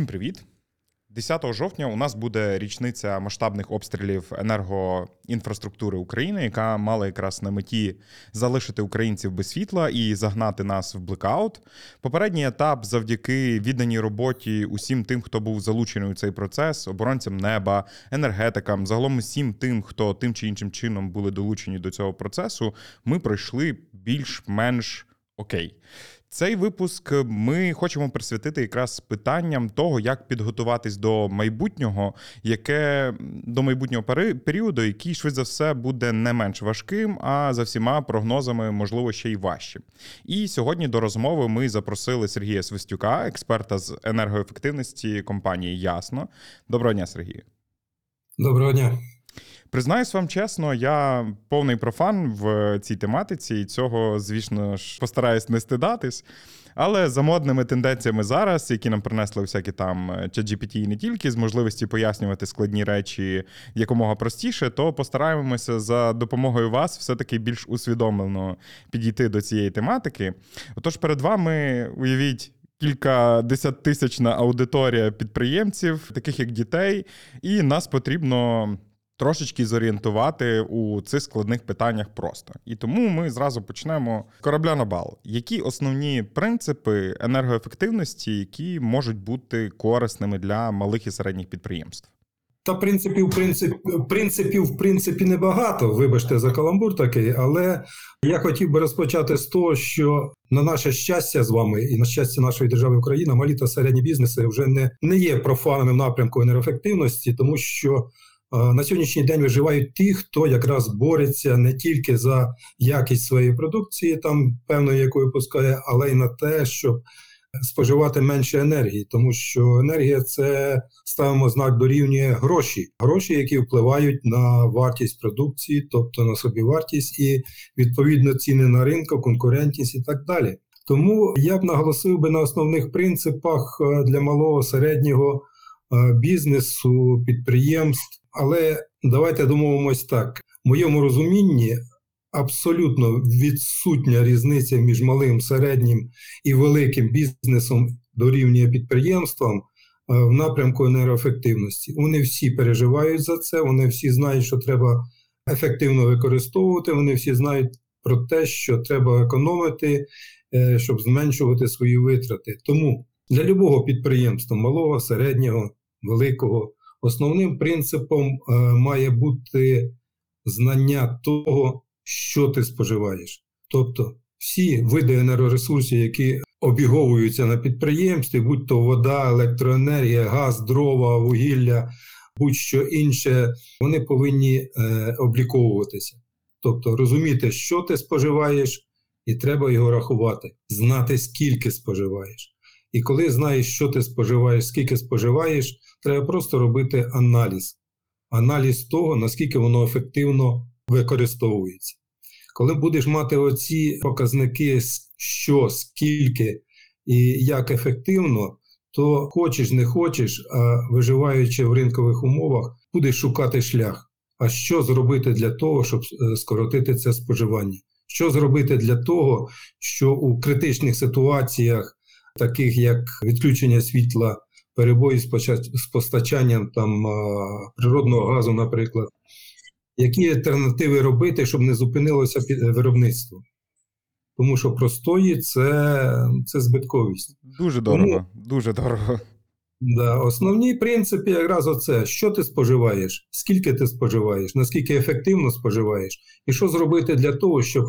Всім привіт! 10 жовтня у нас буде річниця масштабних обстрілів енергоінфраструктури України, яка мала якраз на меті залишити українців без світла і загнати нас в блекаут. Попередній етап, завдяки відданій роботі усім тим, хто був залучений у цей процес, оборонцям неба, енергетикам, загалом усім тим, хто тим чи іншим чином були долучені до цього процесу, ми пройшли більш-менш окей. Цей випуск ми хочемо присвятити якраз питанням того, як підготуватись до майбутнього, яке до майбутнього періоду, який швидше за все буде не менш важким, а за всіма прогнозами, можливо, ще й важче. І сьогодні до розмови ми запросили Сергія Свистюка, експерта з енергоефективності компанії Ясно. Доброго дня, Сергію. Доброго дня. Признаюсь вам чесно, я повний профан в цій тематиці, і цього, звісно ж, постараюсь не стидатись. Але за модними тенденціями зараз, які нам принесли всякі там ChatGPT і не тільки з можливості пояснювати складні речі якомога простіше, то постараємося за допомогою вас все-таки більш усвідомлено підійти до цієї тематики. Отож, перед вами уявіть. Кілька десятитисячна аудиторія підприємців, таких як дітей, і нас потрібно трошечки зорієнтувати у цих складних питаннях просто. І тому ми зразу почнемо корабля на бал. Які основні принципи енергоефективності, які можуть бути корисними для малих і середніх підприємств? Та принципів, принцип, принципів, в принципі, небагато. Вибачте за каламбур такий, але я хотів би розпочати з того, що на наше щастя з вами і на щастя нашої держави Україна, малі та середні бізнеси вже не, не є профанами в напрямку енергоефективності, тому що на сьогоднішній день виживають ті, хто якраз бореться не тільки за якість своєї продукції, там певної якої випускає, але й на те, щоб споживати менше енергії, тому що енергія це ставимо знак дорівнює гроші, гроші, які впливають на вартість продукції, тобто на собівартість і відповідно ціни на ринку, конкурентність і так далі. Тому я б наголосив би на основних принципах е, для малого середнього е, бізнесу, підприємств. Але давайте домовимось так: в моєму розумінні абсолютно відсутня різниця між малим, середнім і великим бізнесом дорівнює підприємствам е, в напрямку енергоефективності. Вони всі переживають за це, вони всі знають, що треба ефективно використовувати. Вони всі знають про те, що треба економити, е, щоб зменшувати свої витрати. Тому для любого підприємства малого, середнього, великого. Основним принципом е, має бути знання того, що ти споживаєш. Тобто всі види енергоресурсів, які обіговуються на підприємстві, будь то вода, електроенергія, газ, дрова, вугілля, будь-що інше, вони повинні е, обліковуватися. Тобто розуміти, що ти споживаєш, і треба його рахувати, знати, скільки споживаєш. І коли знаєш, що ти споживаєш, скільки споживаєш, треба просто робити аналіз. Аналіз того, наскільки воно ефективно використовується. Коли будеш мати оці показники, що, скільки і як ефективно, то хочеш, не хочеш, а виживаючи в ринкових умовах, будеш шукати шлях. А що зробити для того, щоб е, скоротити це споживання? Що зробити для того, що у критичних ситуаціях таких як відключення світла, перебої з постачанням там природного газу, наприклад. Які альтернативи робити, щоб не зупинилося виробництво? Тому що простої це це збитковість. Дуже дорого, Тому, дуже дорого. Да, Основні принципи якраз оце: що ти споживаєш, скільки ти споживаєш, наскільки ефективно споживаєш, і що зробити для того, щоб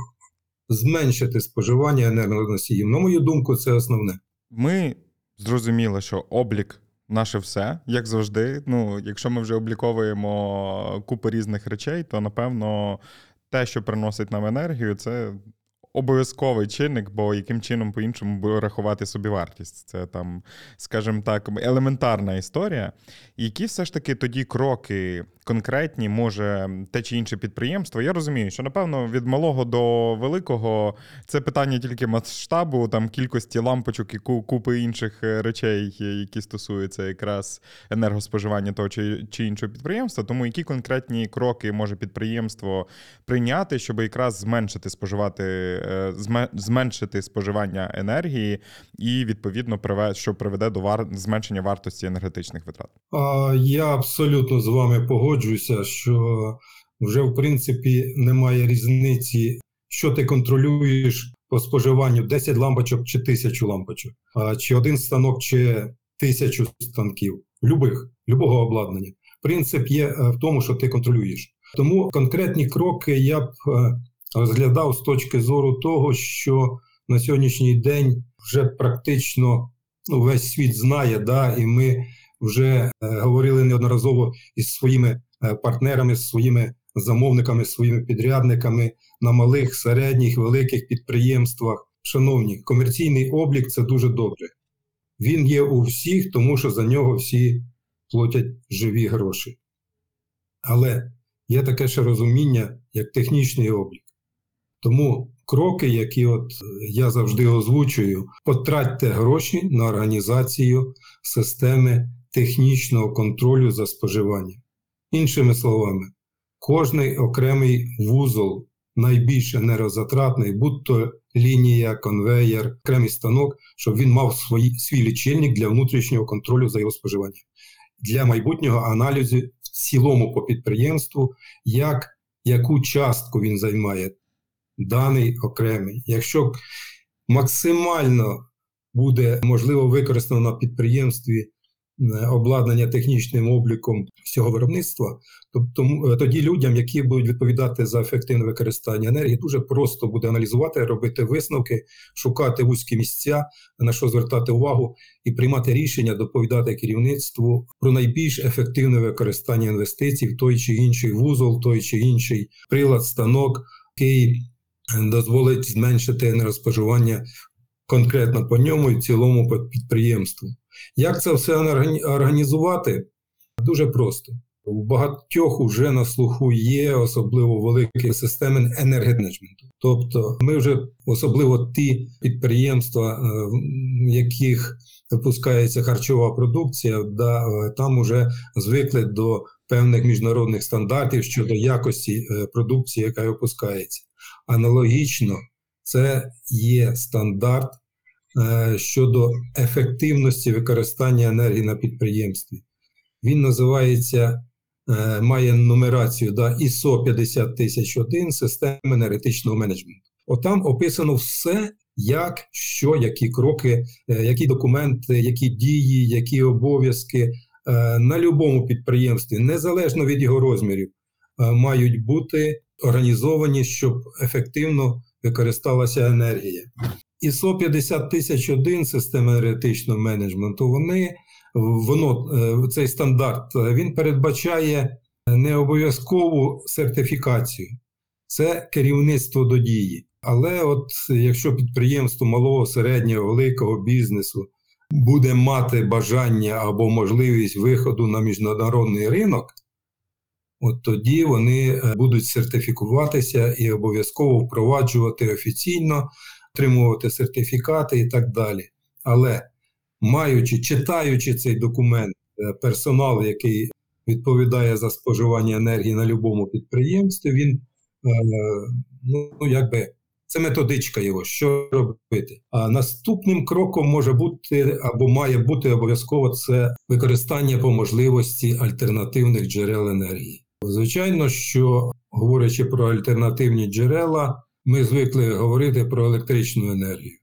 зменшити споживання енергоносіїв. На мою думку, це основне. Ми зрозуміли, що облік наше все, як завжди. Ну, якщо ми вже обліковуємо купу різних речей, то напевно те, що приносить нам енергію, це обов'язковий чинник, бо яким чином по-іншому рахувати собі вартість. Це там, скажімо так, елементарна історія. Які все ж таки тоді кроки конкретні може те чи інше підприємство? Я розумію, що напевно від малого до великого це питання тільки масштабу, там кількості лампочок і купи інших е, речей, які стосуються якраз енергоспоживання того чи, чи іншого підприємства. Тому які конкретні кроки може підприємство прийняти, щоб якраз зменшити споживати е, зменшити споживання енергії, і відповідно приве- що приведе до вар... зменшення вартості енергетичних витрат. Я абсолютно з вами погоджуюся, що вже в принципі немає різниці, що ти контролюєш по споживанню 10 лампочок чи 1000 лампочок, а, чи один станок, чи тисячу станків, любих, любого обладнання. Принцип є е, в тому, що ти контролюєш. Тому конкретні кроки я б е, розглядав з точки зору того, що на сьогоднішній день вже практично ну, весь світ знає, да, і ми вже е, говорили неодноразово із своїми е, партнерами, з своїми замовниками, своїми підрядниками на малих, середніх, великих підприємствах. Шановні, комерційний облік це дуже добре. Він є у всіх, тому що за нього всі платять живі гроші. Але є таке ще розуміння, як технічний облік. Тому кроки, які от е, я завжди озвучую, потратьте гроші на організацію системи технічного контролю за споживанням. Іншими словами, кожний окремий вузол найбільш енергозатратний, будь-то лінія, конвеєр, окремий станок, щоб він мав свої, свій лічильник для внутрішнього контролю за його споживанням, для майбутнього аналізу в цілому по підприємству, як, яку частку він займає, даний окремий. Якщо максимально буде можливо використано на підприємстві е, обладнання технічним обліком всього виробництва, тобто тоді людям, які будуть відповідати за ефективне використання енергії, дуже просто буде аналізувати, робити висновки, шукати вузькі місця, на що звертати увагу, і приймати рішення, доповідати керівництву про найбільш ефективне використання інвестицій в той чи інший вузол, той чи інший прилад, станок, який дозволить зменшити енергоспоживання конкретно по ньому і в цілому по підприємству. Як це все організувати? Дуже просто. У багатьох уже на слуху є особливо великі системи енергетменеджменту. Тобто, ми вже особливо ті підприємства, е, в яких випускається харчова продукція, да, е, там вже звикли до певних міжнародних стандартів щодо якості е, продукції, яка випускається. Аналогічно, це є стандарт е, щодо ефективності використання енергії на підприємстві. Він називається, е, має нумерацію да, ISO 50001 система енергетичного менеджменту. Отам описано все, як, що, які кроки, е, які документи, які дії, які обов'язки е, на будь-якому підприємстві, незалежно від його розмірів, е, мають бути організовані, щоб ефективно використалася енергія. ISO 50001 система енергетичного менеджменту, вони воно е, цей стандарт е, він передбачає не обов'язкову сертифікацію, це керівництво до дії. Але от якщо підприємство малого, середнього, великого бізнесу буде мати бажання або можливість виходу на міжнародний ринок, от тоді вони е, будуть сертифікуватися і обов'язково впроваджувати офіційно, отримувати сертифікати і так далі. Але маючи, читаючи цей документ, е, персонал, який відповідає за споживання енергії на будь-якому підприємстві, він е, ну якби це методичка його, що робити. А наступним кроком може бути або має бути обов'язково це використання по можливості альтернативних джерел енергії. Звичайно, що говорячи про альтернативні джерела, ми звикли говорити про електричну енергію.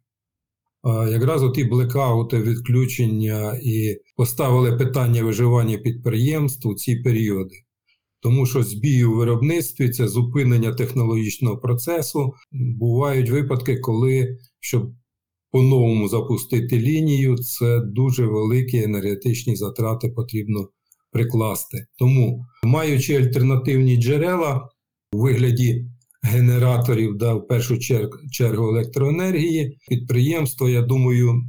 А якраз ті блекаути, відключення і поставили питання виживання підприємств у ці періоди. Тому що збій у виробництві це зупинення технологічного процесу. Бувають випадки, коли щоб по-новому запустити лінію, це дуже великі енергетичні затрати потрібно прикласти. Тому, маючи альтернативні джерела у вигляді генераторів, да, в першу чергу, електроенергії, підприємства, я думаю,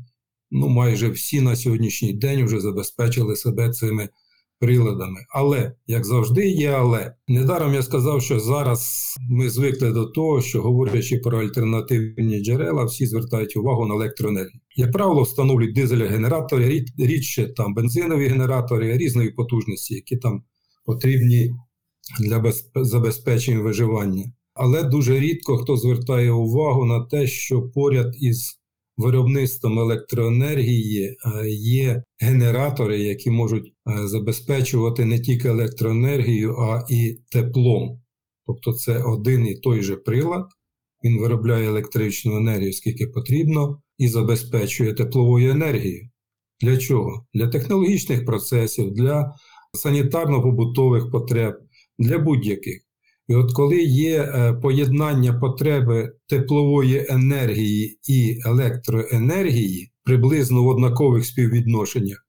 ну майже всі на сьогоднішній день вже забезпечили себе цими приладами. Але, як завжди, є але. Недаром я сказав, що зараз ми звикли до того, що говорячи про альтернативні джерела, всі звертають увагу на електроенергію. Як правило, встановлюють дизель-генератори, рідше там бензинові генератори різної потужності, які там потрібні для безп- забезпечення виживання. але дуже рідко хто звертає увагу на те, що поряд із виробництвом електроенергії е, є генератори, які можуть е, забезпечувати не тільки електроенергію, а і теплом. Тобто це один і той же прилад, він виробляє електричну енергію, скільки потрібно, і забезпечує тепловою енергією. Для чого? Для технологічних процесів, для санітарно-побутових потреб, для будь-яких. І от коли є е, поєднання потреби теплової енергії і електроенергії приблизно в однакових співвідношеннях,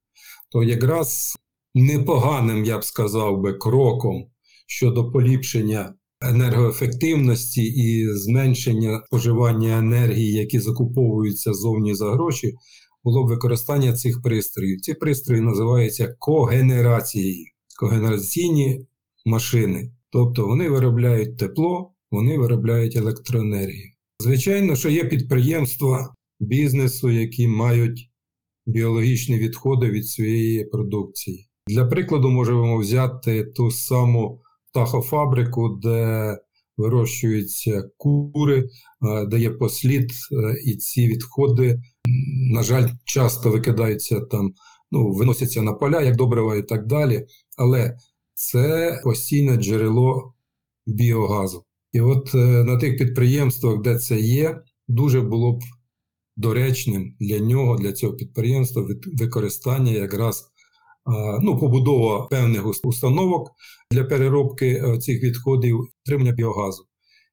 то якраз непоганим, я б сказав би, кроком щодо поліпшення енергоефективності і зменшення споживання енергії, які закуповуються зовні за гроші, було б використання цих пристроїв. Ці пристрої називаються когенерацією, когенераційні машини. Тобто вони виробляють тепло, вони виробляють електроенергію. Звичайно, що є підприємства бізнесу, які мають біологічні відходи від своєї продукції. Для прикладу, можемо взяти ту саму птахофабрику, де вирощуються кури, е, де є послід, е, і ці відходи, на жаль, часто викидаються там, ну, виносяться на поля, як добрива і так далі. Але це постійне джерело біогазу. І от е, на тих підприємствах, де це є, дуже було б доречним для нього, для цього підприємства, використання якраз ну, побудова певних установок для переробки е, цих відходів, отримання біогазу.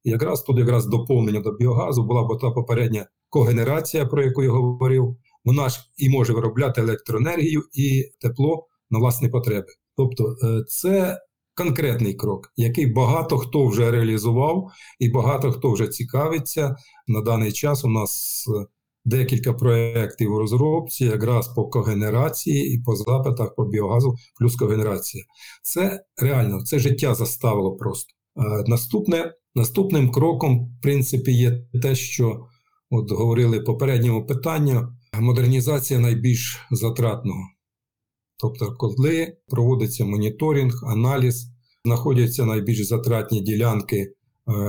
І якраз тут якраз доповнення до біогазу була б та попередня когенерація, про яку я говорив. Вона ж і може виробляти електроенергію і тепло на власні потреби. Тобто е, це конкретний крок, який багато хто вже реалізував, і багато хто вже цікавиться. На даний час у нас е, декілька проєктів у розробці, якраз по когенерації і по запитах по біогазу, плюс когенерація. Це реально, це життя заставило просто. Е, наступне, Наступним кроком, в принципі, є те, що от говорили попередньому питанню, модернізація найбільш затратного. Тобто, коли проводиться моніторинг, аналіз, знаходяться найбільш затратні ділянки е,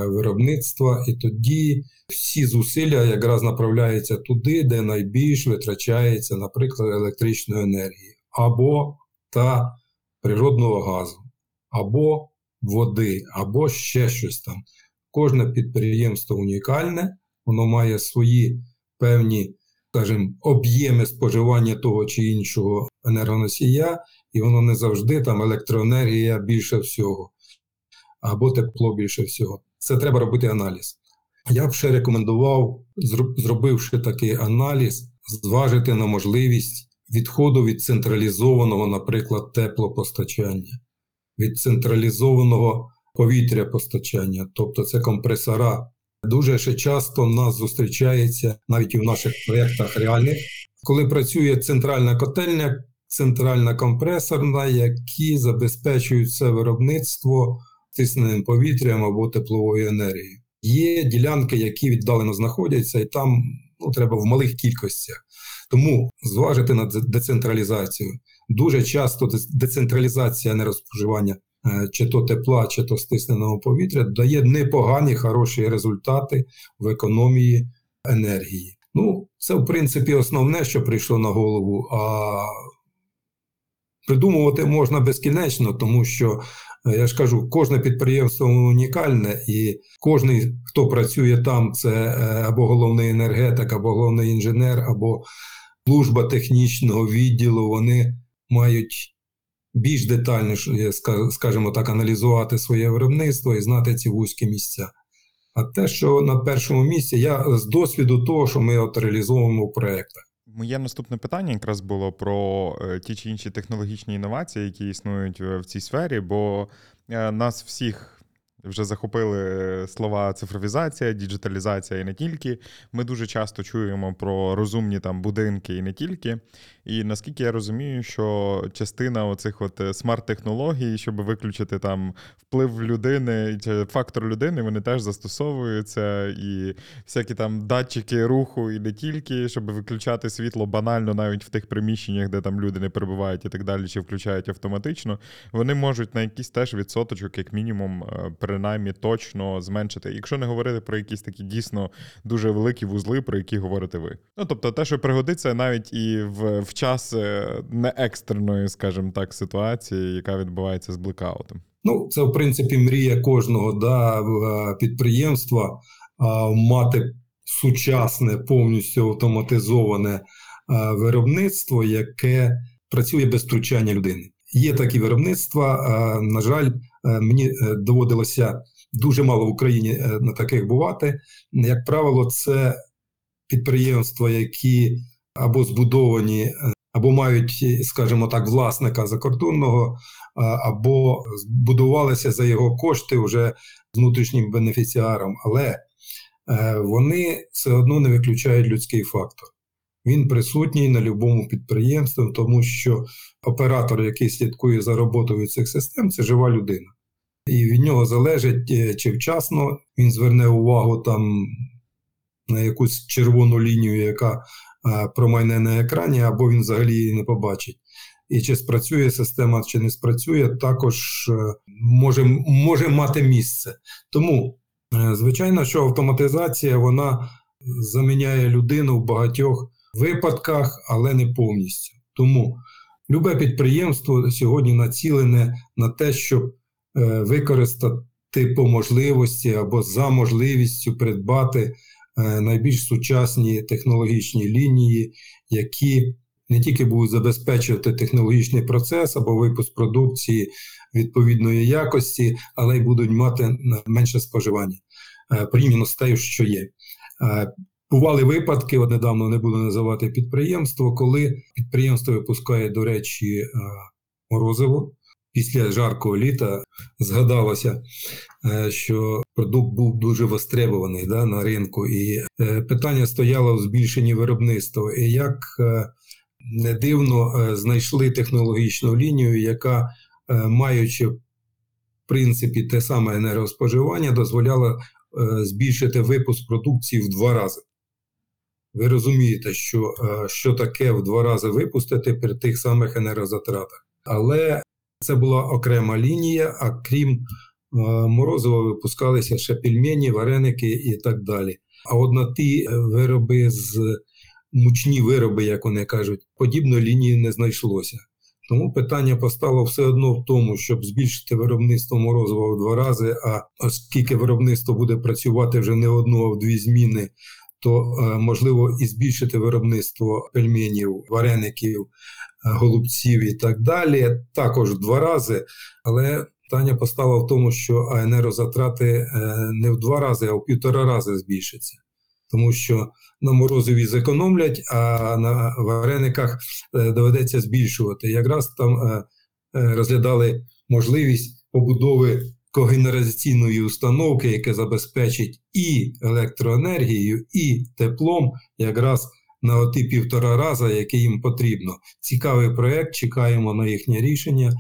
виробництва, і тоді всі зусилля якраз направляються туди, де найбільш витрачається, наприклад, електричної енергії, або та природного газу, або води, або ще щось там. Кожне підприємство унікальне, воно має свої певні скажімо, об'єми споживання того чи іншого енергоносія, і воно не завжди там електроенергія більше всього, або тепло більше всього. Це треба робити аналіз. Я б ще рекомендував, зробивши такий аналіз, зважити на можливість відходу від централізованого, наприклад, теплопостачання, від централізованого повітря постачання, тобто це компресора Дуже ще часто нас зустрічається навіть і в наших проєктах реальних, коли працює центральна котельня, центральна компресорна, які забезпечують це виробництво тисненим повітрям або тепловою енергією. Є ділянки, які віддалено знаходяться, і там ну, треба в малих кількостях. Тому зважити на децентралізацію. Дуже часто децентралізація нерозпоживання чи то тепла, чи то стисненого повітря, дає непогані хороші результати в економії енергії. Ну, це, в принципі, основне, що прийшло на голову. А придумувати можна безкінечно, тому що, е, я ж кажу, кожне підприємство унікальне, і кожен, хто працює там, це е, або головний енергетик, або головний інженер, або служба технічного відділу, вони мають більш детально, скажімо так, аналізувати своє виробництво і знати ці вузькі місця. А те, що на першому місці, я з досвіду того, що ми от реалізовуємо в проєктах. Моє наступне питання якраз було про е, ті чи інші технологічні інновації, які існують в цій сфері, бо е, нас всіх вже захопили слова цифровізація, діджиталізація і не тільки. Ми дуже часто чуємо про розумні там будинки і не тільки. І наскільки я розумію, що частина оцих от е, смарт-технологій, щоб виключити там вплив людини фактор людини, вони теж застосовуються. І всякі там датчики руху і не тільки, щоб виключати світло банально навіть в тих приміщеннях, де там люди не перебувають і так далі, чи включають автоматично, вони можуть на якийсь теж відсоточок, як мінімум, е, принаймні точно зменшити, якщо не говорити про якісь такі дійсно дуже великі вузли, про які говорите ви. Ну тобто, те, що пригодиться навіть і в, в час е, не екстреної, скажімо так, ситуації, яка відбувається з блекаутом. Ну, це в принципі мрія кожного да, підприємства а, мати сучасне, повністю автоматизоване а, виробництво, яке працює без втручання людини. Є такі виробництва. На жаль, е, мені е, доводилося дуже мало в Україні е, на таких бувати. Як правило, це підприємства, які або збудовані, е, або мають, скажімо так, власника закордонного, або будувалися за його кошти вже внутрішнім бенефіціаром, але е, вони все одно не виключають людський фактор. Він присутній на будь-якому підприємстві, тому що оператор, який слідкує за роботою цих систем, це жива людина. І від нього залежить, е, чи вчасно він зверне увагу там на якусь червону лінію, яка е, промайне на екрані, або він взагалі її не побачить. І чи спрацює система, чи не спрацює, також е, може, може мати місце. Тому, звичайно, що автоматизація вона заміняє людину в багатьох випадках, але не повністю. Тому любе підприємство сьогодні націлене на те, щоб е, використати по можливості або за можливістю придбати е, найбільш сучасні технологічні лінії, які не тільки будуть забезпечувати технологічний процес або випуск продукції відповідної якості, але й будуть мати менше споживання е, порівняно з тим, що є. Бували випадки, от недавно не буду називати підприємство, коли підприємство випускає, до речі, е, морозиво. Після жаркого літа згадалося, е, що продукт був дуже востребований да, на ринку, і е, питання стояло в збільшенні виробництва. І як не дивно знайшли технологічну лінію, яка, маючи в принципі те саме енергоспоживання, дозволяла збільшити випуск продукції в два рази. Ви розумієте, що, е, що таке в два рази випустити при тих самих енергозатратах. Але це була окрема лінія, а крім е, морозива випускалися ще пельмені, вареники і так далі. А от на ті е, вироби з мучні вироби, як вони кажуть, подібної лінії не знайшлося. Тому питання постало все одно в тому, щоб збільшити виробництво морозива в два рази. А оскільки виробництво буде працювати вже не одну, а в дві зміни, то е, можливо і збільшити виробництво пельменів, вареників, е, голубців і так далі, також в два рази. Але питання постало в тому, що енергозатрати е, не в два рази, а в півтора рази збільшаться. Тому що на морозиві зекономлять, а на варениках доведеться збільшувати. Якраз там розглядали можливість побудови когенераційної установки, яка забезпечить і електроенергією, і теплом, якраз на оті півтора рази, які їм потрібно. Цікавий проект, чекаємо на їхнє рішення.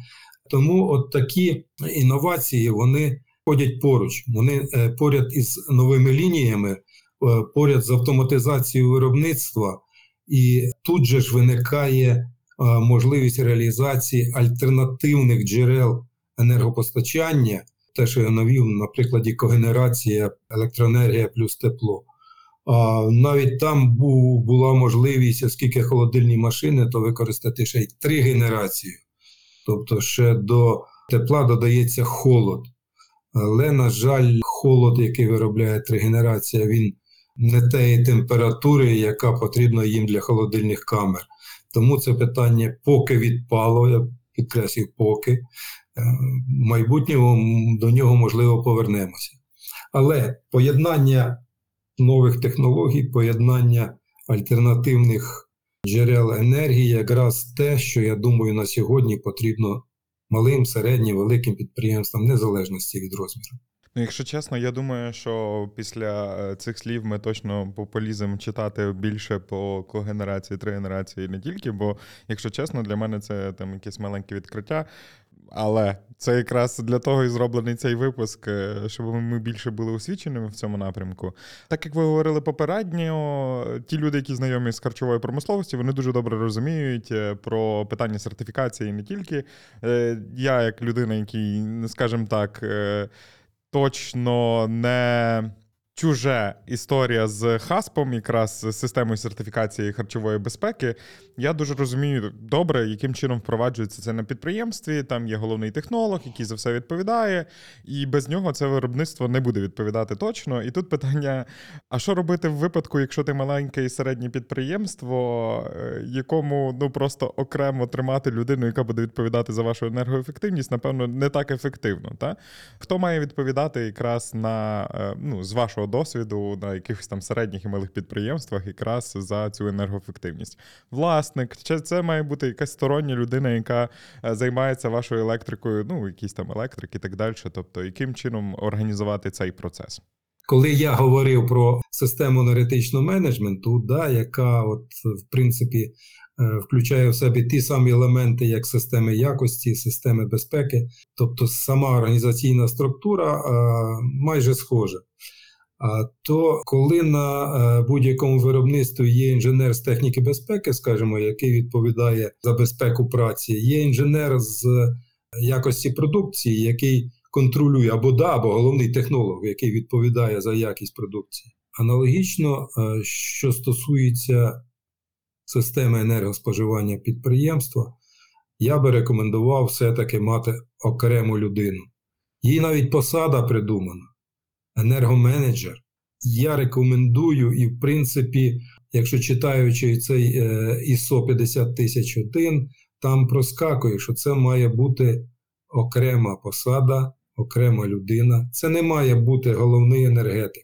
Тому от такі інновації вони ходять поруч. Вони е, поряд із новими лініями, е, поряд з автоматизацією виробництва, і тут же ж виникає е, можливість реалізації альтернативних джерел енергопостачання, те, що я навів на прикладі когенерація, електроенергія плюс тепло. А навіть там бу, була можливість, оскільки холодильні машини, то використати ще й три генерації. Тобто ще до тепла додається холод. Але, на жаль, холод, який виробляє тригенерація, він не тієї температури, яка потрібна їм для холодильних камер. Тому це питання поки відпало, я підкреслюю, поки. Е, В майбутньому до нього можливо повернемося. Але поєднання нових технологій, поєднання альтернативних джерел енергії якраз те, що я думаю, на сьогодні потрібно малим, середнім, великим підприємствам, незалежності від розміру. Ну, якщо чесно, я думаю, що після е, цих слів ми точно поліземо читати більше по когенерації, тригенерації не тільки, бо, якщо чесно, для мене це там якесь маленьке відкриття. Але це якраз для того і зроблений цей випуск, е, щоб ми більше були освіченими в цьому напрямку. Так як ви говорили попередньо, ті люди, які знайомі з харчовою промисловістю, вони дуже добре розуміють е, про питання сертифікації не тільки. Е, Я, як людина, який, скажімо так, точно не чуже історія з хаспом, якраз з системою сертифікації харчової безпеки. Я дуже розумію добре, яким чином впроваджується це на підприємстві. Там є головний технолог, який за все відповідає, і без нього це виробництво не буде відповідати точно. І тут питання: а що робити в випадку, якщо ти маленьке і середнє підприємство, е, якому ну просто окремо тримати людину, яка буде відповідати за вашу енергоефективність, напевно, не так ефективно. Та? Хто має відповідати якраз на е, ну, з вашого досвіду на якихось там середніх і малих підприємствах, якраз за цю енергоефективність? Власник, чи це має бути якась стороння людина, яка е, займається вашою електрикою, ну, якісь там електрики і так далі. Тобто, яким чином організувати цей процес? Коли я говорив про систему енергетичного менеджменту, да, яка, от, в принципі, е, включає в себе ті самі елементи, як системи якості, системи безпеки, тобто сама організаційна структура е, майже схожа. А то коли на е, будь-якому виробництві є інженер з техніки безпеки, скажімо, який відповідає за безпеку праці, є інженер з якості продукції, який контролює або да, або головний технолог, який відповідає за якість продукції. Аналогічно, е, що стосується системи енергоспоживання підприємства, я би рекомендував все-таки мати окрему людину. Їй навіть посада придумана енергоменеджер. Я рекомендую, і, в принципі, якщо читаючи цей е, ISO 50001, там проскакує, що це має бути окрема посада, окрема людина. Це не має бути головний енергетик,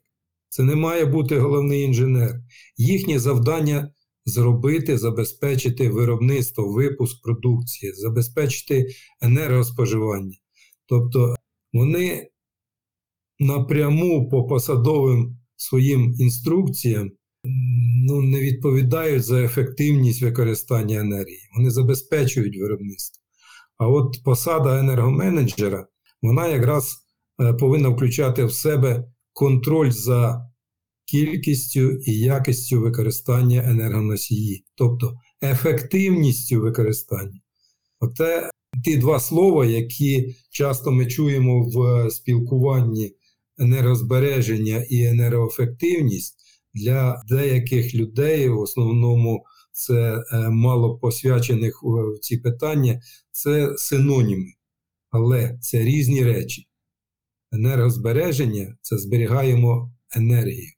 це не має бути головний інженер. Їхнє завдання зробити, забезпечити виробництво, випуск продукції, забезпечити енергоспоживання. Тобто вони напряму по посадовим своїм інструкціям ну, не відповідають за ефективність використання енергії. Вони забезпечують виробництво. А от посада енергоменеджера, вона якраз е, повинна включати в себе контроль за кількістю і якістю використання енергоносії, тобто ефективністю використання. Оте ті два слова, які часто ми чуємо в спілкуванні енергозбереження і енергоефективність для деяких людей, в основному це е, мало посвячених в ці питання, це синоніми. Але це різні речі. Енергозбереження це зберігаємо енергію,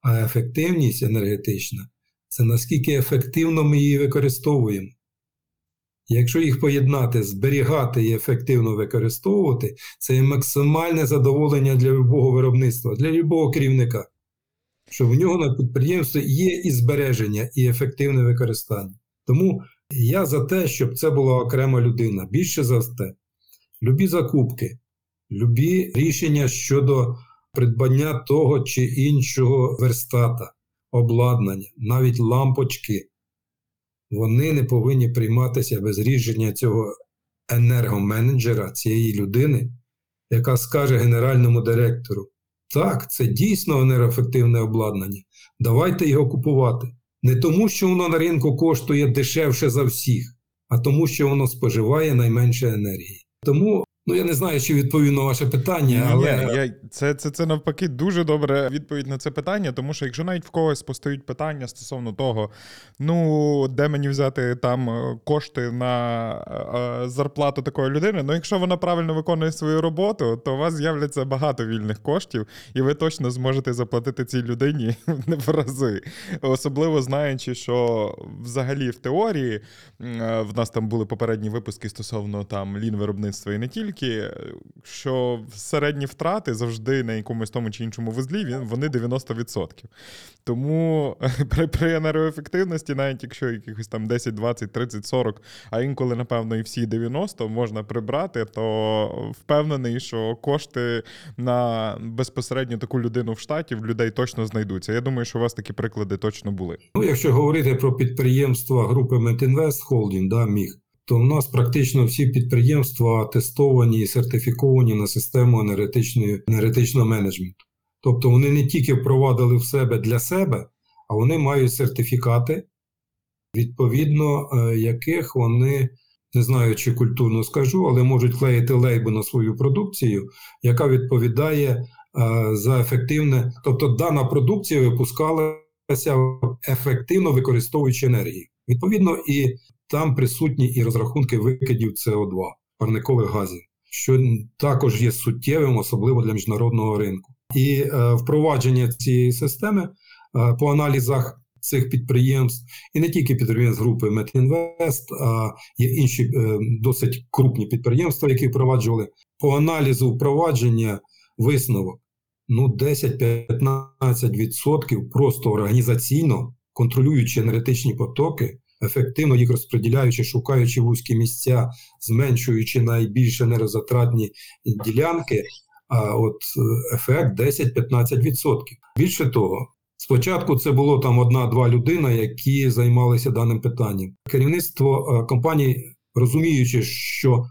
а ефективність енергетична це наскільки ефективно ми її використовуємо. Якщо їх поєднати, зберігати і ефективно використовувати, це є максимальне задоволення для любого виробництва, для любого керівника, що в нього на підприємстві є і збереження, і ефективне використання. Тому я за те, щоб це була окрема людина. Більше за те, любі закупки, любі рішення щодо придбання того чи іншого верстата, обладнання, навіть лампочки вони не повинні прийматися без рішення цього енергоменеджера, цієї людини, яка скаже генеральному директору: так, це дійсно енергоефективне обладнання. Давайте його купувати. Не тому, що воно на ринку коштує дешевше за всіх, а тому, що воно споживає найменше енергії. Тому Ну, я не знаю, чи відповів на ваше питання, але Ні, я, це, це, це навпаки дуже добре відповідь на це питання, тому що якщо навіть в когось постають питання стосовно того, ну де мені взяти там е, кошти на е, зарплату такої людини, ну якщо вона правильно виконує свою роботу, то у вас з'являться багато вільних коштів, і ви точно зможете заплатити цій людині в рази. Особливо знаючи, що взагалі в теорії е, в нас там були попередні випуски стосовно там лін виробництва і не тільки оцінки, що середні втрати завжди на якомусь тому чи іншому вузлі вони 90%. Тому при, при енергоефективності, навіть якщо якихось там 10, 20, 30, 40, а інколи, напевно, і всі 90 можна прибрати, то впевнений, що кошти на безпосередньо таку людину в штаті в людей точно знайдуться. Я думаю, що у вас такі приклади точно були. Ну, якщо говорити про підприємства групи Метінвест Холдінг, да, міг то в нас практично всі підприємства тестовані і сертифіковані на систему енергетичної, енергетичного менеджменту. Тобто вони не тільки впровадили в себе для себе, а вони мають сертифікати, відповідно е, яких вони не знаю, чи культурно скажу, але можуть клеїти лейби на свою продукцію, яка відповідає е, за ефективне. Тобто дана продукція випускалася ефективно використовуючи енергію. Відповідно, і там присутні і розрахунки викидів СО2, парникових газів, що також є суттєвим, особливо для міжнародного ринку. І е, впровадження цієї системи е, по аналізах цих підприємств, і не тільки підприємств групи Метінвест, а є інші е, досить крупні підприємства, які впроваджували. По аналізу впровадження висновок ну 10-15% просто організаційно контролюючи енергетичні потоки, ефективно їх розподіляючи, шукаючи вузькі місця, зменшуючи найбільш енергозатратні ділянки. А от е, ефект 10-15%. Більше того, спочатку це було там одна-два людина, які займалися даним питанням. Керівництво е, компанії, розуміючи, що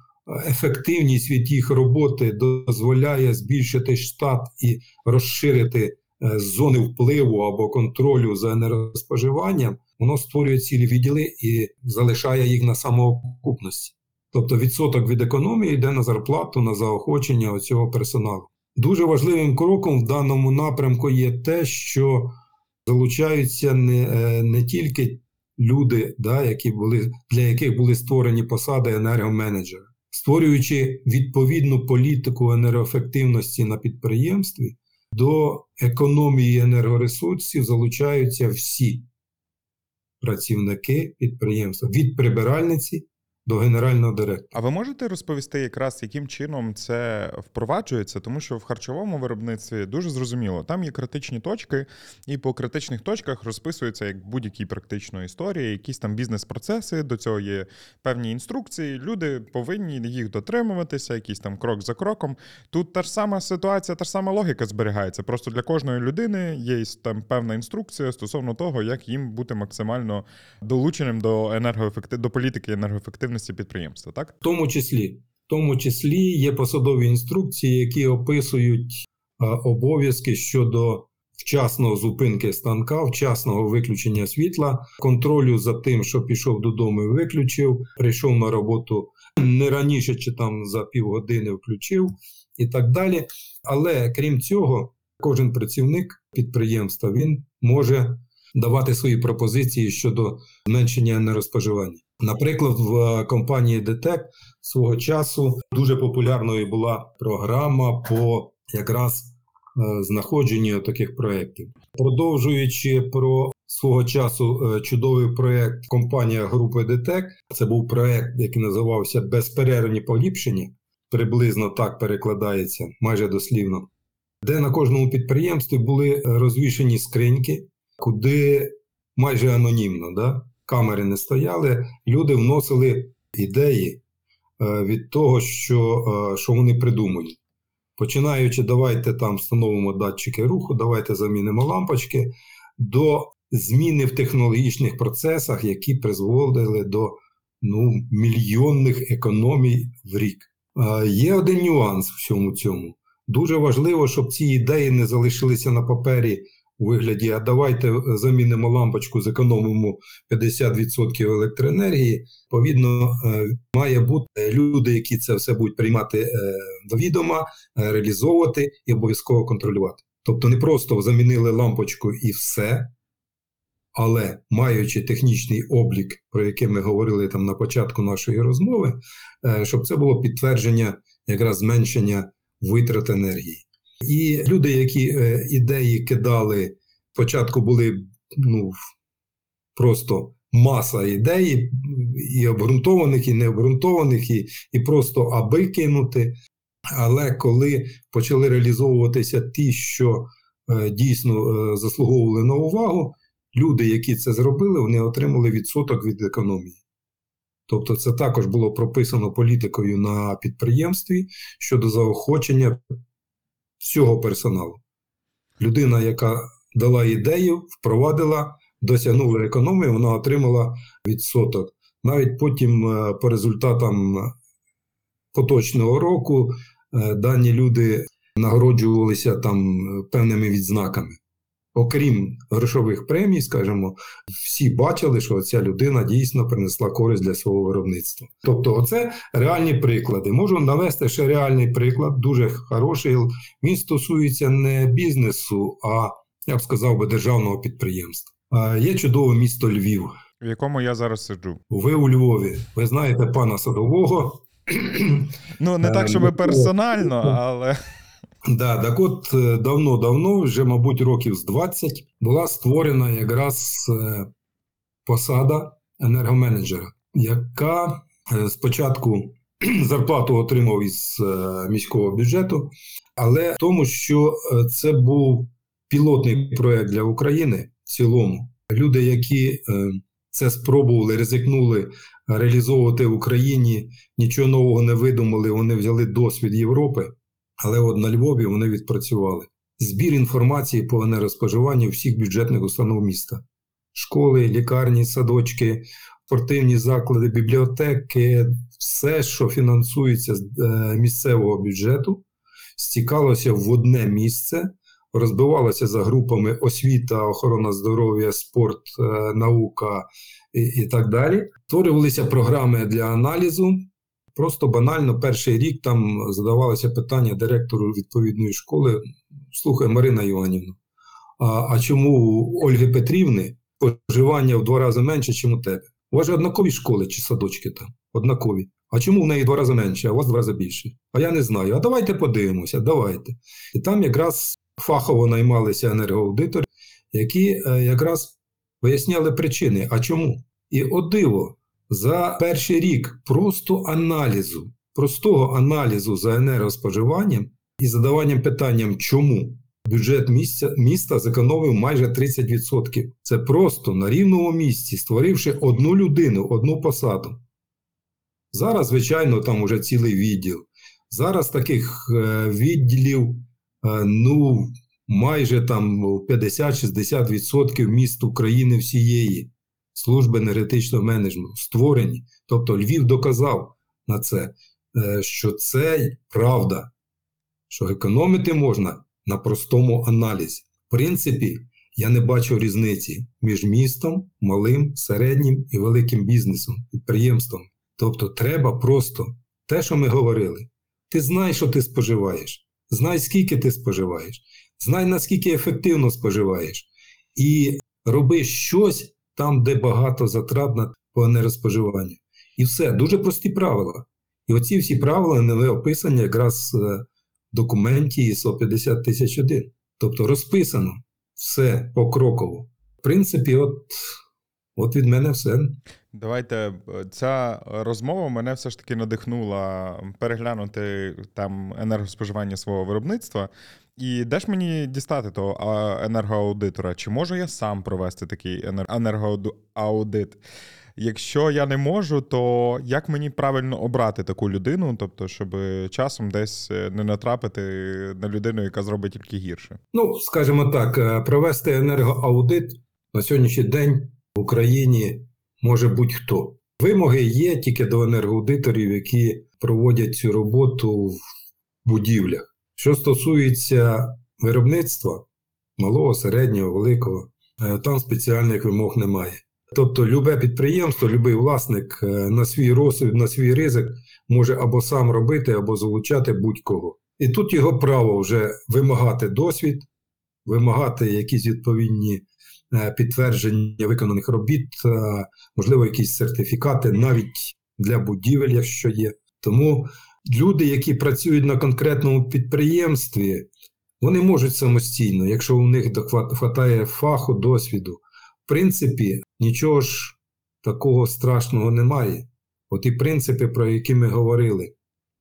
ефективність від їх роботи дозволяє збільшити штат і розширити е, зони впливу або контролю за енергоспоживанням, воно створює цілі відділи і залишає їх на самоокупності. Тобто відсоток від економії йде на зарплату, на заохочення цього персоналу. Дуже важливим кроком в даному напрямку є те, що залучаються не е, не тільки люди, да, які були, для яких були створені посади енергоменеджера, створюючи відповідну політику енергоефективності на підприємстві, до економії енергоресурсів залучаються всі працівники підприємства. Від прибиральниці до генерального директора. А ви можете розповісти якраз, яким чином це впроваджується? Тому що в харчовому виробництві дуже зрозуміло, там є критичні точки, і по критичних точках розписуються як будь-які практично історії, якісь там бізнес-процеси. До цього є певні інструкції. Люди повинні їх дотримуватися, якийсь там крок за кроком. Тут та ж сама ситуація, та ж сама логіка зберігається. Просто для кожної людини є там певна інструкція стосовно того, як їм бути максимально долученим до енергоефекти... до політики енергоефективності діяльності підприємства, так? В тому числі, в тому числі є посадові інструкції, які описують обов'язки щодо вчасного зупинки станка, вчасного виключення світла, контролю за тим, що пішов додому і виключив, прийшов на роботу не раніше, чи там за півгодини включив і так далі. Але крім цього, кожен працівник підприємства він може давати свої пропозиції щодо зменшення енергоспоживання. Наприклад, в компанії ДТЕК свого часу дуже популярною була програма по якраз е, знаходженню таких проєктів. Продовжуючи про свого часу е, чудовий проєкт компанія групи ДТЕК, це був проєкт, який називався Безперервні поліпшення, приблизно так перекладається, майже дослівно, де на кожному підприємстві були розвішені скриньки, куди майже анонімно. да, камери не стояли, люди вносили ідеї е, від того, що е, що вони придумують. Починаючи, давайте там встановимо датчики руху, давайте замінимо лампочки, до зміни в технологічних процесах, які призводили до ну, мільйонних економій в рік. Е, є один нюанс в всьому цьому. Дуже важливо, щоб ці ідеї не залишилися на папері у вигляді, а давайте замінимо лампочку, зекономимо 50% електроенергії. Відповідно, е, має бути люди, які це все будуть приймати е, до відома, е, реалізовувати і обов'язково контролювати. Тобто не просто замінили лампочку і все. Але маючи технічний облік, про який ми говорили там на початку нашої розмови, щоб це було підтвердження якраз зменшення витрат енергії. І люди, які е, ідеї кидали, спочатку були ну, просто маса ідей, і обґрунтованих, і необґрунтованих, і, і просто аби кинути. Але коли почали реалізовуватися ті, що е, дійсно е, заслуговували на увагу, люди, які це зробили, вони отримали відсоток від економії. Тобто, це також було прописано політикою на підприємстві щодо заохочення всього персоналу. Людина, яка дала ідею, впровадила, досягнула економії, вона отримала відсоток. Навіть потім, е, по результатам поточного року, е, дані люди нагороджувалися там певними відзнаками. Окрім грошових премій, скажімо, всі бачили, що ця людина дійсно принесла користь для свого виробництва. Тобто, оце реальні приклади. Можу навести ще реальний приклад, дуже хороший. Він стосується не бізнесу, а я б сказав би державного підприємства. Є чудове місто Львів. В якому я зараз сиджу. Ви у Львові. Ви знаєте пана Садового. Ну, не Е, так, щоб персонально, але. Да, так от е, давно-давно, вже, мабуть, років з 20, була створена якраз е, посада енергоменеджера, яка е, спочатку зарплату отримав із міського бюджету, але в тому, що це був пілотний проект для України в цілому. Люди, які це спробували, ризикнули реалізовувати в Україні, нічого нового не видумали, вони взяли досвід Європи. Але от на Львові вони відпрацювали. Збір інформації по енергоспоживанню всіх бюджетних установ міста: школи, лікарні, садочки, спортивні заклади, бібліотеки, все, що фінансується з е, місцевого бюджету, стікалося в одне місце, розбивалося за групами освіта, охорона здоров'я, спорт, е, наука і, і так далі. Створювалися програми для аналізу. Просто банально перший рік там задавалося питання директору відповідної школи. Слухай, Марина Іванівна, а, а чому у Ольги Петрівни споживання в два рази менше, ніж у тебе? У вас же однакові школи чи садочки там? Однакові. А чому в неї два рази менше, а у вас два рази більше? А я не знаю. А давайте подивимося, давайте. І там якраз фахово наймалися енергоаудитори, які е, якраз виясняли причини. А чому? І от диво, за перший рік просто аналізу, простого аналізу за енергоспоживанням і задаванням питанням, чому бюджет місця, міста зекономив майже 30%. Це просто на рівному місці, створивши одну людину, одну посаду. Зараз, звичайно, там уже цілий відділ. Зараз таких е, відділів, е, ну, майже там 50-60% міст України всієї служби енергетичного менеджменту створені. Тобто Львів доказав на це, е, що це правда, що економити можна на простому аналізі. В принципі, я не бачу різниці між містом, малим, середнім і великим бізнесом, підприємством. Тобто, треба просто те, що ми говорили. Ти знаєш, що ти споживаєш, знай, скільки ти споживаєш, знай, наскільки ефективно споживаєш, і роби щось там, де багато затрат на енергоспоживанню. І все, дуже прості правила. І оці всі правила не описані якраз е, в документі ISO 50001. Тобто розписано все покроково. В принципі, от, от від мене все. Давайте е, ця розмова мене все ж таки надихнула переглянути там енергоспоживання свого виробництва. І де ж мені дістати того енергоаудитора? Чи можу я сам провести такий енер- енергоаудит? Якщо я не можу, то як мені правильно обрати таку людину, тобто, щоб часом десь е, не натрапити на людину, яка зробить тільки гірше? Ну, скажімо так, е, провести енергоаудит на сьогоднішній день в Україні може будь-хто. Вимоги є тільки до енергоаудиторів, які проводять цю роботу в будівлях. Що стосується виробництва малого, середнього, великого, е, там спеціальних вимог немає. Тобто, любе підприємство, будь-який власник е, на свій розсуд, на свій ризик може або сам робити, або залучати будь-кого. І тут його право вже вимагати досвід, вимагати якісь відповідні е, підтвердження виконаних робіт, можливо, якісь сертифікати навіть для будівель, якщо є. Тому люди, які працюють на конкретному підприємстві, вони можуть самостійно, якщо у них вистачає фаху, досвіду. В принципі, нічого ж такого страшного немає. От і принципи, про які ми говорили,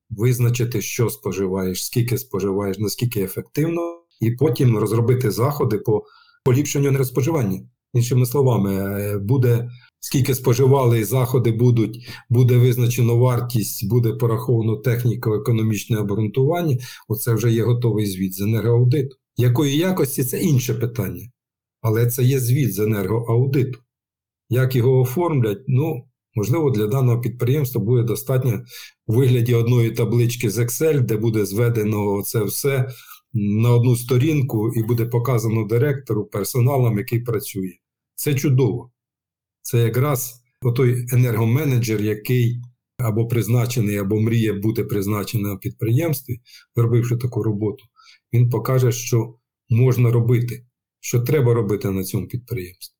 визначити, що споживаєш, скільки споживаєш, наскільки ефективно, і потім розробити заходи по поліпшенню нерозпоживання. Іншими словами, е, буде скільки споживали, заходи будуть, буде визначено вартість, буде пораховано техніко-економічне обґрунтування. Оце вже є готовий звіт з енергоаудиту. Якої якості це інше питання. Але це є звіт з енергоаудиту. Як його оформлять, ну, можливо, для даного підприємства буде достатньо у вигляді одної таблички з Excel, де буде зведено це все на одну сторінку і буде показано директору персоналом, який працює. Це чудово. Це якраз той енергоменеджер, який або призначений, або мріє бути призначений на підприємстві, зробивши таку роботу, він покаже, що можна робити, що треба робити на цьому підприємстві.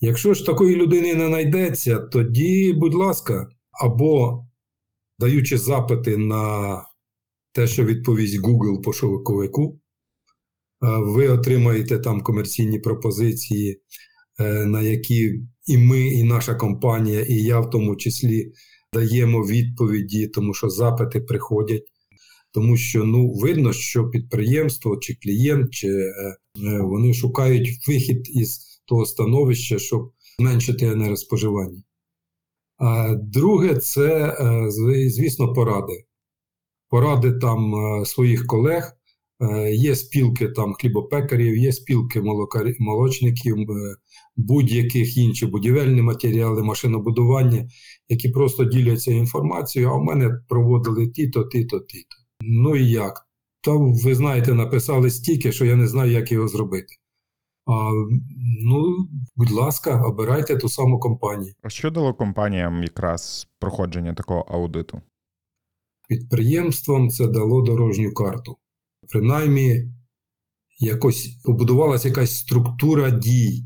Якщо ж такої людини не знайдеться, тоді, будь ласка, або даючи запити на те, що відповість Google пошуковику, ви отримаєте там комерційні пропозиції, на які і ми, і наша компанія, і я в тому числі даємо відповіді, тому що запити приходять. Тому що ну видно, що підприємство чи клієнт, чи е, е, вони шукають вихід із того становища, щоб зменшити енергоспоживання. А друге, це, звісно, поради поради там е, своїх колег. Е, є спілки там хлібопекарів, є спілки молочників, е, будь-яких інші будівельні матеріали, машинобудування, які просто діляться інформацією, а в мене проводили ті-то, ті-то, ті-то. Ну і як? Там, ви знаєте, написали стільки, що я не знаю, як його зробити. А, Ну, будь ласка, обирайте ту саму компанію. А що дало компаніям якраз проходження такого аудиту? підприємствам це дало дорожню карту. Принаймні, якось побудувалася якась структура дій.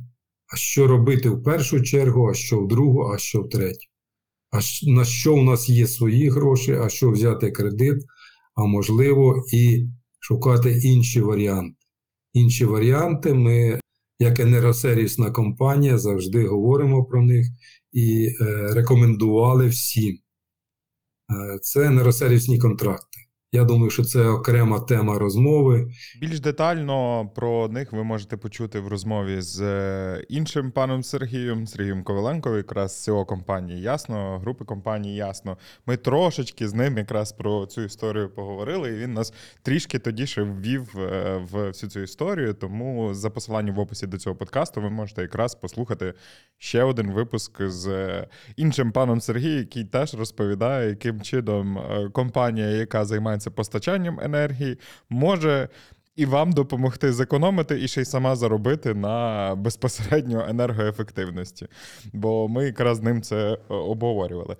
А що робити в першу чергу, а що в другу, а що в третю. А на що в нас є свої гроші, а що взяти кредит, а можливо, і шукати інші варіанти. Інші варіанти ми, як енергосервісна компанія, завжди говоримо про них і е, рекомендували всім. Е, це неросервісні контракти. Я думаю, що це окрема тема розмови. Більш детально про них ви можете почути в розмові з е, іншим паном Сергієм, Сергієм Коваленко, якраз цього компанії ясно, групи компанії ясно. Ми трошечки з ним якраз про цю історію поговорили, і він нас трішки тоді ще ввів е, в всю цю історію. Тому за посиланням в описі до цього подкасту ви можете якраз послухати ще один випуск з е, іншим паном Сергієм, який теж розповідає, яким чином компанія, яка займається займається постачанням енергії, може і вам допомогти зекономити і ще й сама заробити на безпосередньо енергоефективності. Бо ми якраз з ним це е, обговорювали.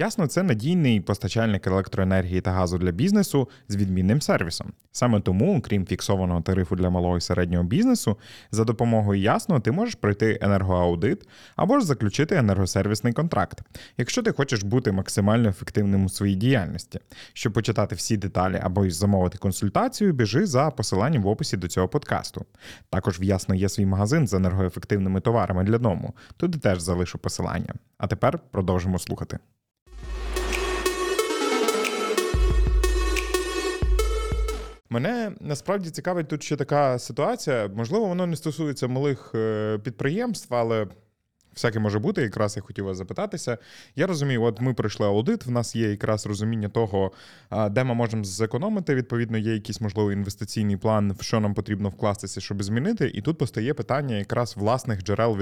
Ясно, це надійний постачальник електроенергії та газу для бізнесу з відмінним сервісом. Саме тому, крім фіксованого тарифу для малого і середнього бізнесу, за допомогою ясно ти можеш пройти енергоаудит або ж заключити енергосервісний контракт, якщо ти хочеш бути максимально ефективним у своїй діяльності. Щоб почитати всі деталі або замовити консультацію, біжи за посиланням в описі до цього подкасту. Також в ясно є свій магазин з енергоефективними товарами для дому. Туди теж залишу посилання. А тепер продовжимо слухати. Мене насправді цікавить тут ще така ситуація. Можливо, воно не стосується малих е, підприємств, але всяке може бути. Якраз я хотів вас запитатися. Я розумію, от ми пройшли аудит. В нас є якраз розуміння того, де ми можемо зекономити. Відповідно, є якийсь можливий інвестиційний план, в що нам потрібно вкластися, щоб змінити. І тут постає питання якраз власних джерел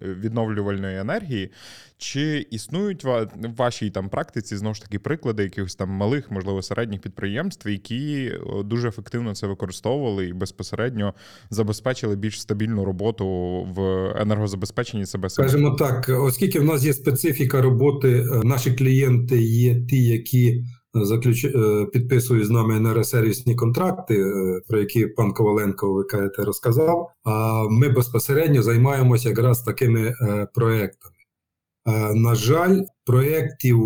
відновлювальної енергії. Чи існують в вашій там практиці знову ж таки приклади якихось там малих, можливо, середніх підприємств, які дуже ефективно це використовували і безпосередньо забезпечили більш стабільну роботу в енергозабезпеченні себе? Скажімо так, оскільки в нас є специфіка роботи, е, наші клієнти є ті, які заключ... Е, підписують з нами енергосервісні контракти, е, про які пан Коваленко ви кажете, розказав. А ми безпосередньо займаємося якраз такими проектами. На жаль, проєктів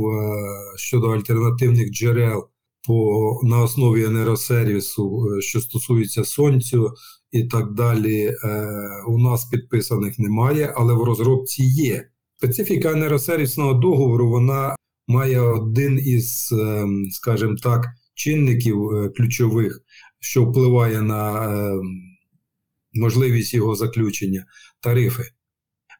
щодо альтернативних джерел по на основі енергосервісу, що стосується сонцю і так далі, у нас підписаних немає, але в розробці є. Специфіка енергосервісного договору вона має один із, скажімо так, чинників е, ключових, що впливає на можливість його заключення тарифи.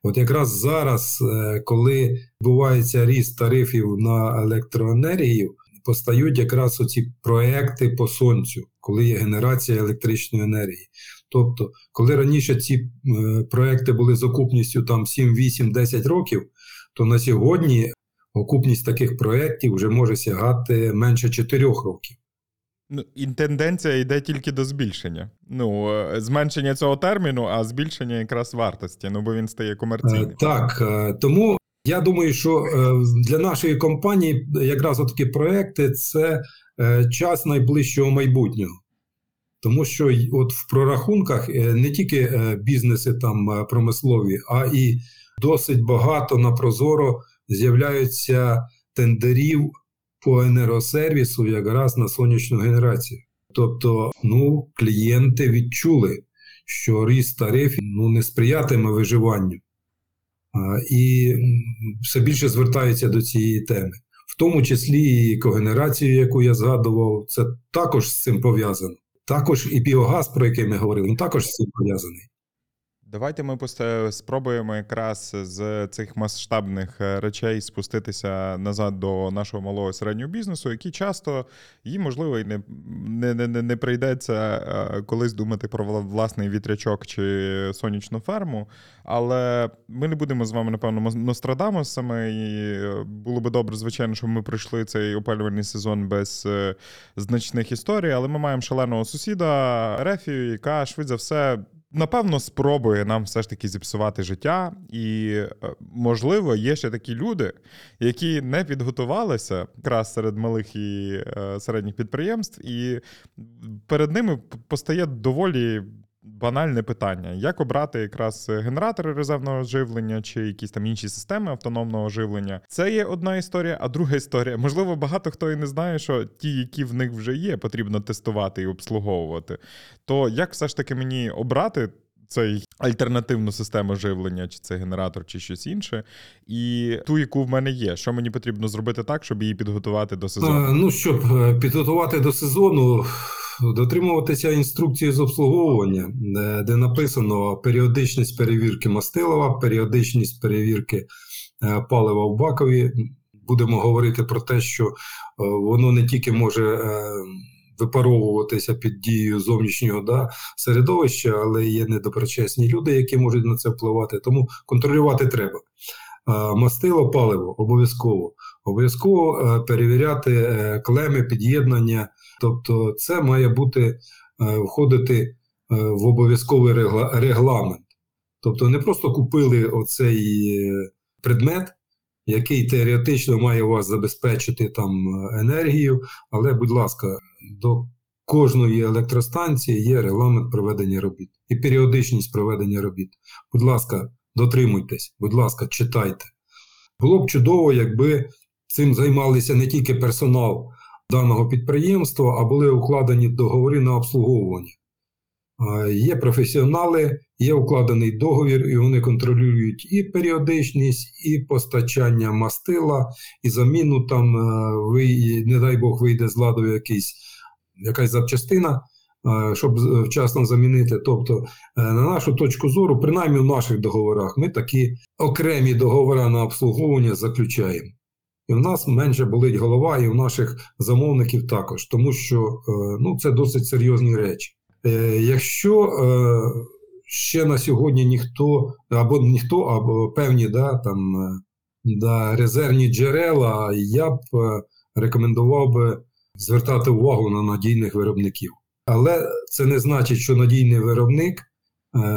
От якраз зараз, е, коли відбувається ріст тарифів на електроенергію, постають якраз оці проекти по сонцю, коли є генерація електричної енергії. Тобто, коли раніше ці е, проекти були з окупністю там 7, 8, 10 років, то на сьогодні окупність таких проєктів вже може сягати менше 4 років. Ну, і тенденція йде тільки до збільшення. Ну, е, зменшення цього терміну, а збільшення якраз вартості, ну бо він стає комерційним. Е, Так, е, тому я думаю, що для нашої компанії якраз такі проекти це час найближчого майбутнього. Тому що от в прорахунках не тільки бізнеси там промислові, а і досить багато на Прозоро з'являються тендерів по енергосервісу якраз на сонячну генерацію. Тобто, ну, клієнти відчули, що ріст тарифів ну, не сприятиме виживанню. І все більше звертаються до цієї теми. В тому числі і когенерацію, яку я згадував, це також з цим пов'язано. Також і біогаз, про який ми говорили, він також з цим пов'язаний. Давайте ми спробуємо якраз з цих масштабних е, речей спуститися назад до нашого малого середнього бізнесу, які часто їм можливо і не, не, не, не- прийдеться е, колись думати про вла- власний вітрячок чи сонячну ферму. Але ми не будемо з вами, напевно, Нострадамусами, і е, було би добре, звичайно, щоб ми пройшли цей опалювальний сезон без значних історій. Але ми маємо шаленого сусіда Рефію, яка швидше за все. Напевно, спробує нам все ж таки зіпсувати життя, і е, можливо, є ще такі люди, які не підготувалися якраз серед малих і е, середніх підприємств, і перед ними постає доволі банальне питання: як обрати якраз генератори резервного живлення чи якісь там інші системи автономного живлення. Це є одна історія, а друга історія. Можливо, багато хто і не знає, що ті, які в них вже є, потрібно тестувати і обслуговувати. То як все ж таки мені обрати? Цей альтернативну систему живлення, чи це генератор, чи щось інше, і ту, яку в мене є. Що мені потрібно зробити так, щоб її підготувати до сезону? Е, Ну, щоб е, підготувати до сезону, дотримуватися інструкції з обслуговування, де, де написано періодичність перевірки мастилова, періодичність перевірки е, палива в бакові. Будемо говорити про те, що е, воно не тільки може е, випаровуватися під дією зовнішнього да, середовища, але є недоброчесні люди, які можуть на це впливати. Тому контролювати треба. Е, Мастило, паливо обов'язково. Обов'язково е, перевіряти е, клеми, під'єднання. Тобто, це має бути е, входити е, в обов'язковий регламент. Тобто, не просто купили оцей е, предмет, який теоретично має вас забезпечити там енергію, але, будь ласка, до кожної електростанції є регламент проведення робіт і періодичність проведення робіт. Будь ласка, дотримуйтесь, будь ласка, читайте. Було б чудово, якби цим займалися не тільки персонал даного підприємства, а були укладені договори на обслуговування. Є професіонали, є укладений договір, і вони контролюють і періодичність, і постачання мастила, і заміну там, е, не дай Бог, вийде з ладу якийсь, якась запчастина, е, щоб вчасно замінити. Тобто, е, на нашу точку зору, принаймні в наших договорах, ми такі окремі договори на обслуговування заключаємо. І в нас менше болить голова, і в наших замовників також, тому що е, ну, це досить серйозні речі. Е, Якщо е, ще на сьогодні ніхто, або ніхто, або певні да, там, да, резервні джерела, я б рекомендував би звертати увагу на надійних виробників. Але це не значить, що надійний виробник,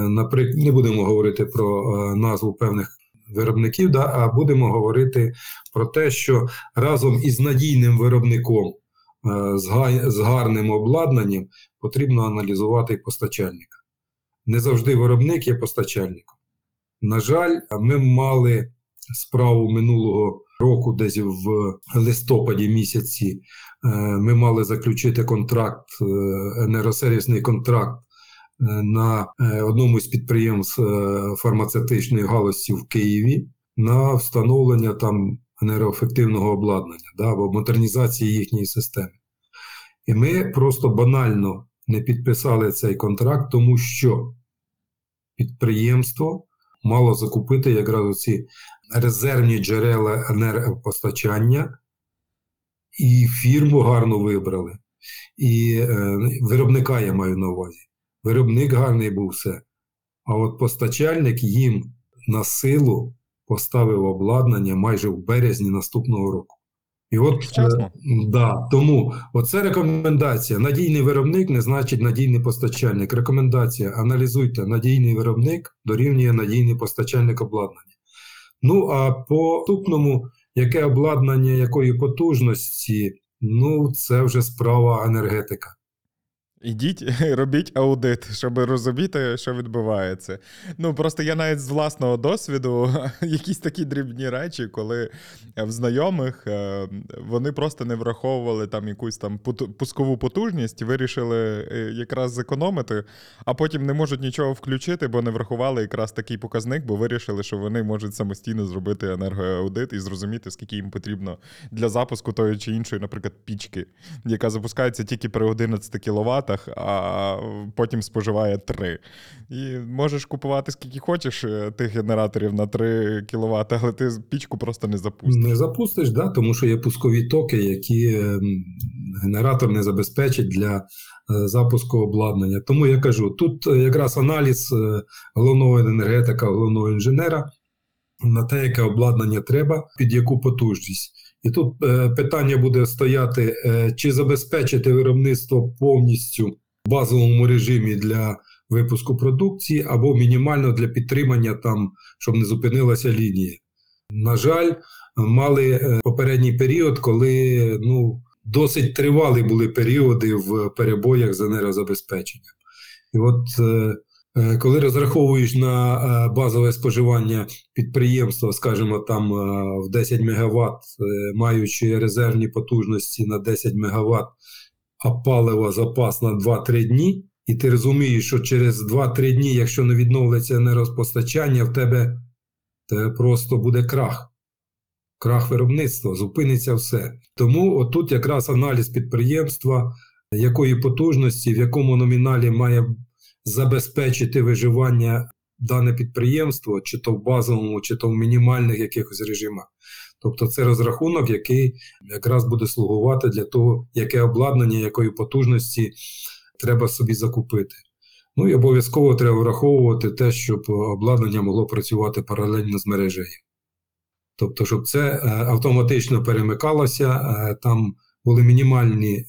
наприклад, не будемо говорити про назву певних виробників, да, а будемо говорити про те, що разом із надійним виробником, е, з гарним обладнанням, потрібно аналізувати постачальника. Не завжди виробник є постачальником. На жаль, ми мали справу минулого року, десь в листопаді місяці, е, ми мали заключити контракт, е, енергосервісний контракт на е, одному з підприємств е, фармацевтичної галузі в Києві на встановлення там енергоефективного обладнання да, або модернізації їхньої системи. І ми просто банально не підписали цей контракт, тому що підприємство мало закупити якраз ці резервні джерела енергопостачання, і фірму гарно вибрали. І е, виробника я маю на увазі. Виробник гарний був все. А от постачальник їм на силу поставив обладнання майже в березні наступного року. І от е, да, тому оце рекомендація. Надійний виробник не значить надійний постачальник. Рекомендація: аналізуйте, надійний виробник дорівнює надійний постачальник обладнання. Ну а по наступному, яке обладнання якої потужності, ну це вже справа енергетика. Ідіть, робіть аудит, щоб розуміти, що відбувається. Ну просто я навіть з власного досвіду якісь такі дрібні речі, коли в знайомих е, вони просто не враховували там якусь там пускову потужність, вирішили е, якраз зекономити, а потім не можуть нічого включити, бо не врахували якраз такий показник, бо вирішили, що вони можуть самостійно зробити енергоаудит і зрозуміти, скільки їм потрібно для запуску тої чи іншої, наприклад, пічки, яка запускається тільки при 11 кВт, а потім споживає 3. І можеш купувати скільки хочеш е, тих генераторів на 3 кВт, але ти пічку просто не запустиш. Не запустиш, да, тому що є пускові токи, які ем, генератор не забезпечить для е, запуску обладнання. Тому я кажу, тут е, якраз аналіз головного енергетика, головного інженера на те, яке обладнання треба, під яку потужність. І тут е, питання буде стояти, е, чи забезпечити виробництво повністю в базовому режимі для випуску продукції, або мінімально для підтримання там, щоб не зупинилася лінія. На жаль, мали е, попередній період, коли ну, досить тривалі були періоди в перебоях з енергозабезпеченням. І от коли розраховуєш на е, базове споживання підприємства, скажімо, там е, в 10 МВт, маючи резервні потужності на 10 МВт, а палива запас на 2-3 дні, і ти розумієш, що через 2-3 дні, якщо не відновиться енергопостачання, в тебе, тебе просто буде крах. Крах виробництва, зупиниться все. Тому отут якраз аналіз підприємства, якої потужності, в якому номіналі має забезпечити виживання дане підприємство, чи то в базовому, чи то в мінімальних якихось режимах. Тобто це розрахунок, який якраз буде слугувати для того, яке обладнання, якої потужності треба собі закупити. Ну і обов'язково треба враховувати те, щоб обладнання могло працювати паралельно з мережею. Тобто, щоб це е, автоматично перемикалося, е, там були мінімальні, е,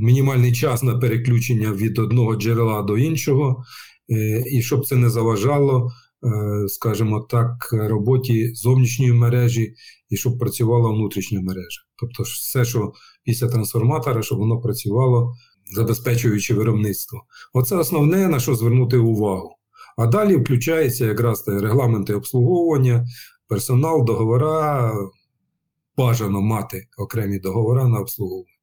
мінімальний час на переключення від одного джерела до іншого, е, і щоб це не заважало, е, скажімо так, роботі зовнішньої мережі і щоб працювала внутрішня мережа. Тобто, все, що після трансформатора, щоб воно працювало, забезпечуючи виробництво. Оце основне, на що звернути увагу. А далі включається якраз регламенти обслуговування, персонал, договора. Бажано мати окремі договори на обслуговування.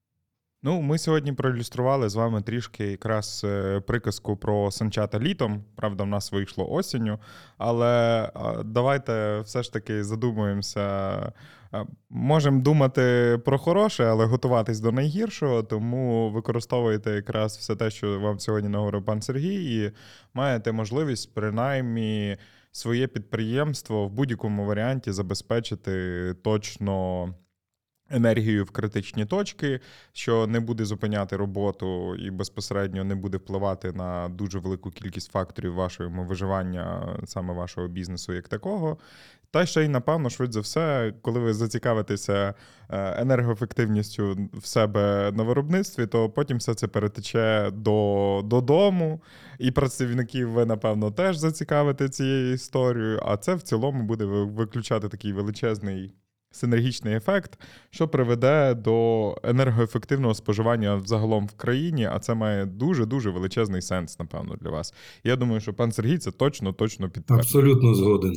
Ну, ми сьогодні проілюстрували з вами трішки якраз е, приказку про санчата літом. Правда, в нас вийшло осінню. Але давайте все ж таки задумуємося. Можемо думати про хороше, але готуватись до найгіршого. Тому використовуйте якраз все те, що вам сьогодні наговорив пан Сергій, і маєте можливість принаймні своє підприємство в будь-якому варіанті забезпечити точно. Енергію в критичні точки, що не буде зупиняти роботу і безпосередньо не буде впливати на дуже велику кількість факторів вашого виживання саме вашого бізнесу як такого. Та ще й, напевно, швидше за все, коли ви зацікавитеся енергоефективністю в себе на виробництві, то потім все це перетече до, додому, і працівників ви, напевно, теж зацікавите цією історією. А це в цілому буде виключати такий величезний синергічний ефект, що приведе до енергоефективного споживання взагалом в країні, а це має дуже-дуже величезний сенс, напевно, для вас. Я думаю, що пан Сергій це точно точно підтвердить. Абсолютно згоден.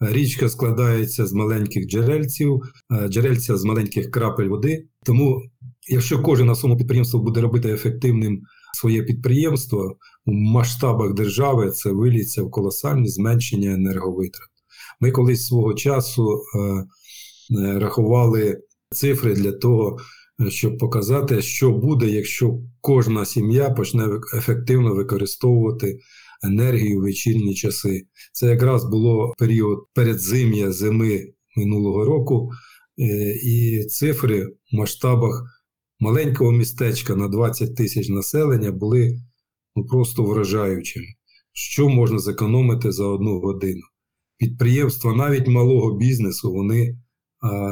Річка складається з маленьких джерельців, джерельця з маленьких крапель води. Тому, якщо кожен на своєму підприємстві буде робити ефективним своє підприємство у масштабах держави, це виліться в колосальне зменшення енерговитрат. Ми колись свого часу рахували цифри для того, щоб показати, що буде, якщо кожна сім'я почне ефективно використовувати енергію в вечірні часи. Це якраз було період передзим'я зими минулого року, і цифри в масштабах маленького містечка на 20 тисяч населення були ну, просто вражаючими. Що можна зекономити за одну годину? підприємства, навіть малого бізнесу, вони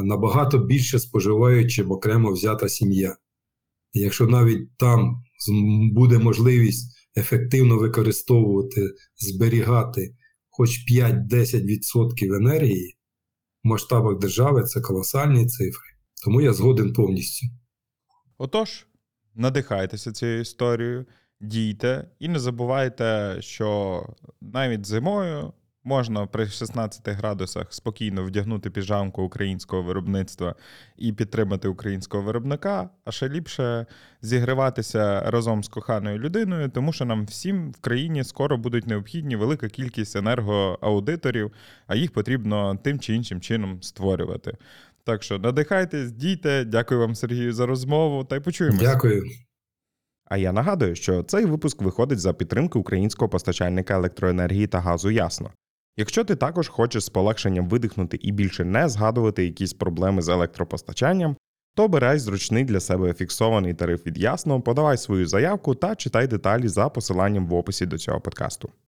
набагато більше споживають, чим окремо взята сім'я. І якщо навіть там буде можливість ефективно використовувати, зберігати хоч 5-10% енергії в масштабах держави, це колосальні цифри. Тому я згоден повністю. Отож, надихайтеся цією історією, дійте і не забувайте, що навіть зимою можна при 16 градусах спокійно вдягнути піжамку українського виробництва і підтримати українського виробника, а ще ліпше зігріватися разом з коханою людиною, тому що нам всім в країні скоро будуть необхідні велика кількість енергоаудиторів, а їх потрібно тим чи іншим чином створювати. Так що надихайтесь, дійте. Дякую вам, Сергію, за розмову. Та й почуємося. Дякую. А я нагадую, що цей випуск виходить за підтримки українського постачальника електроенергії та газу Ясно. Якщо ти також хочеш з полегшенням видихнути і більше не згадувати якісь проблеми з електропостачанням, то обирай зручний для себе фіксований тариф від Ясно, подавай свою заявку та читай деталі за посиланням в описі до цього подкасту.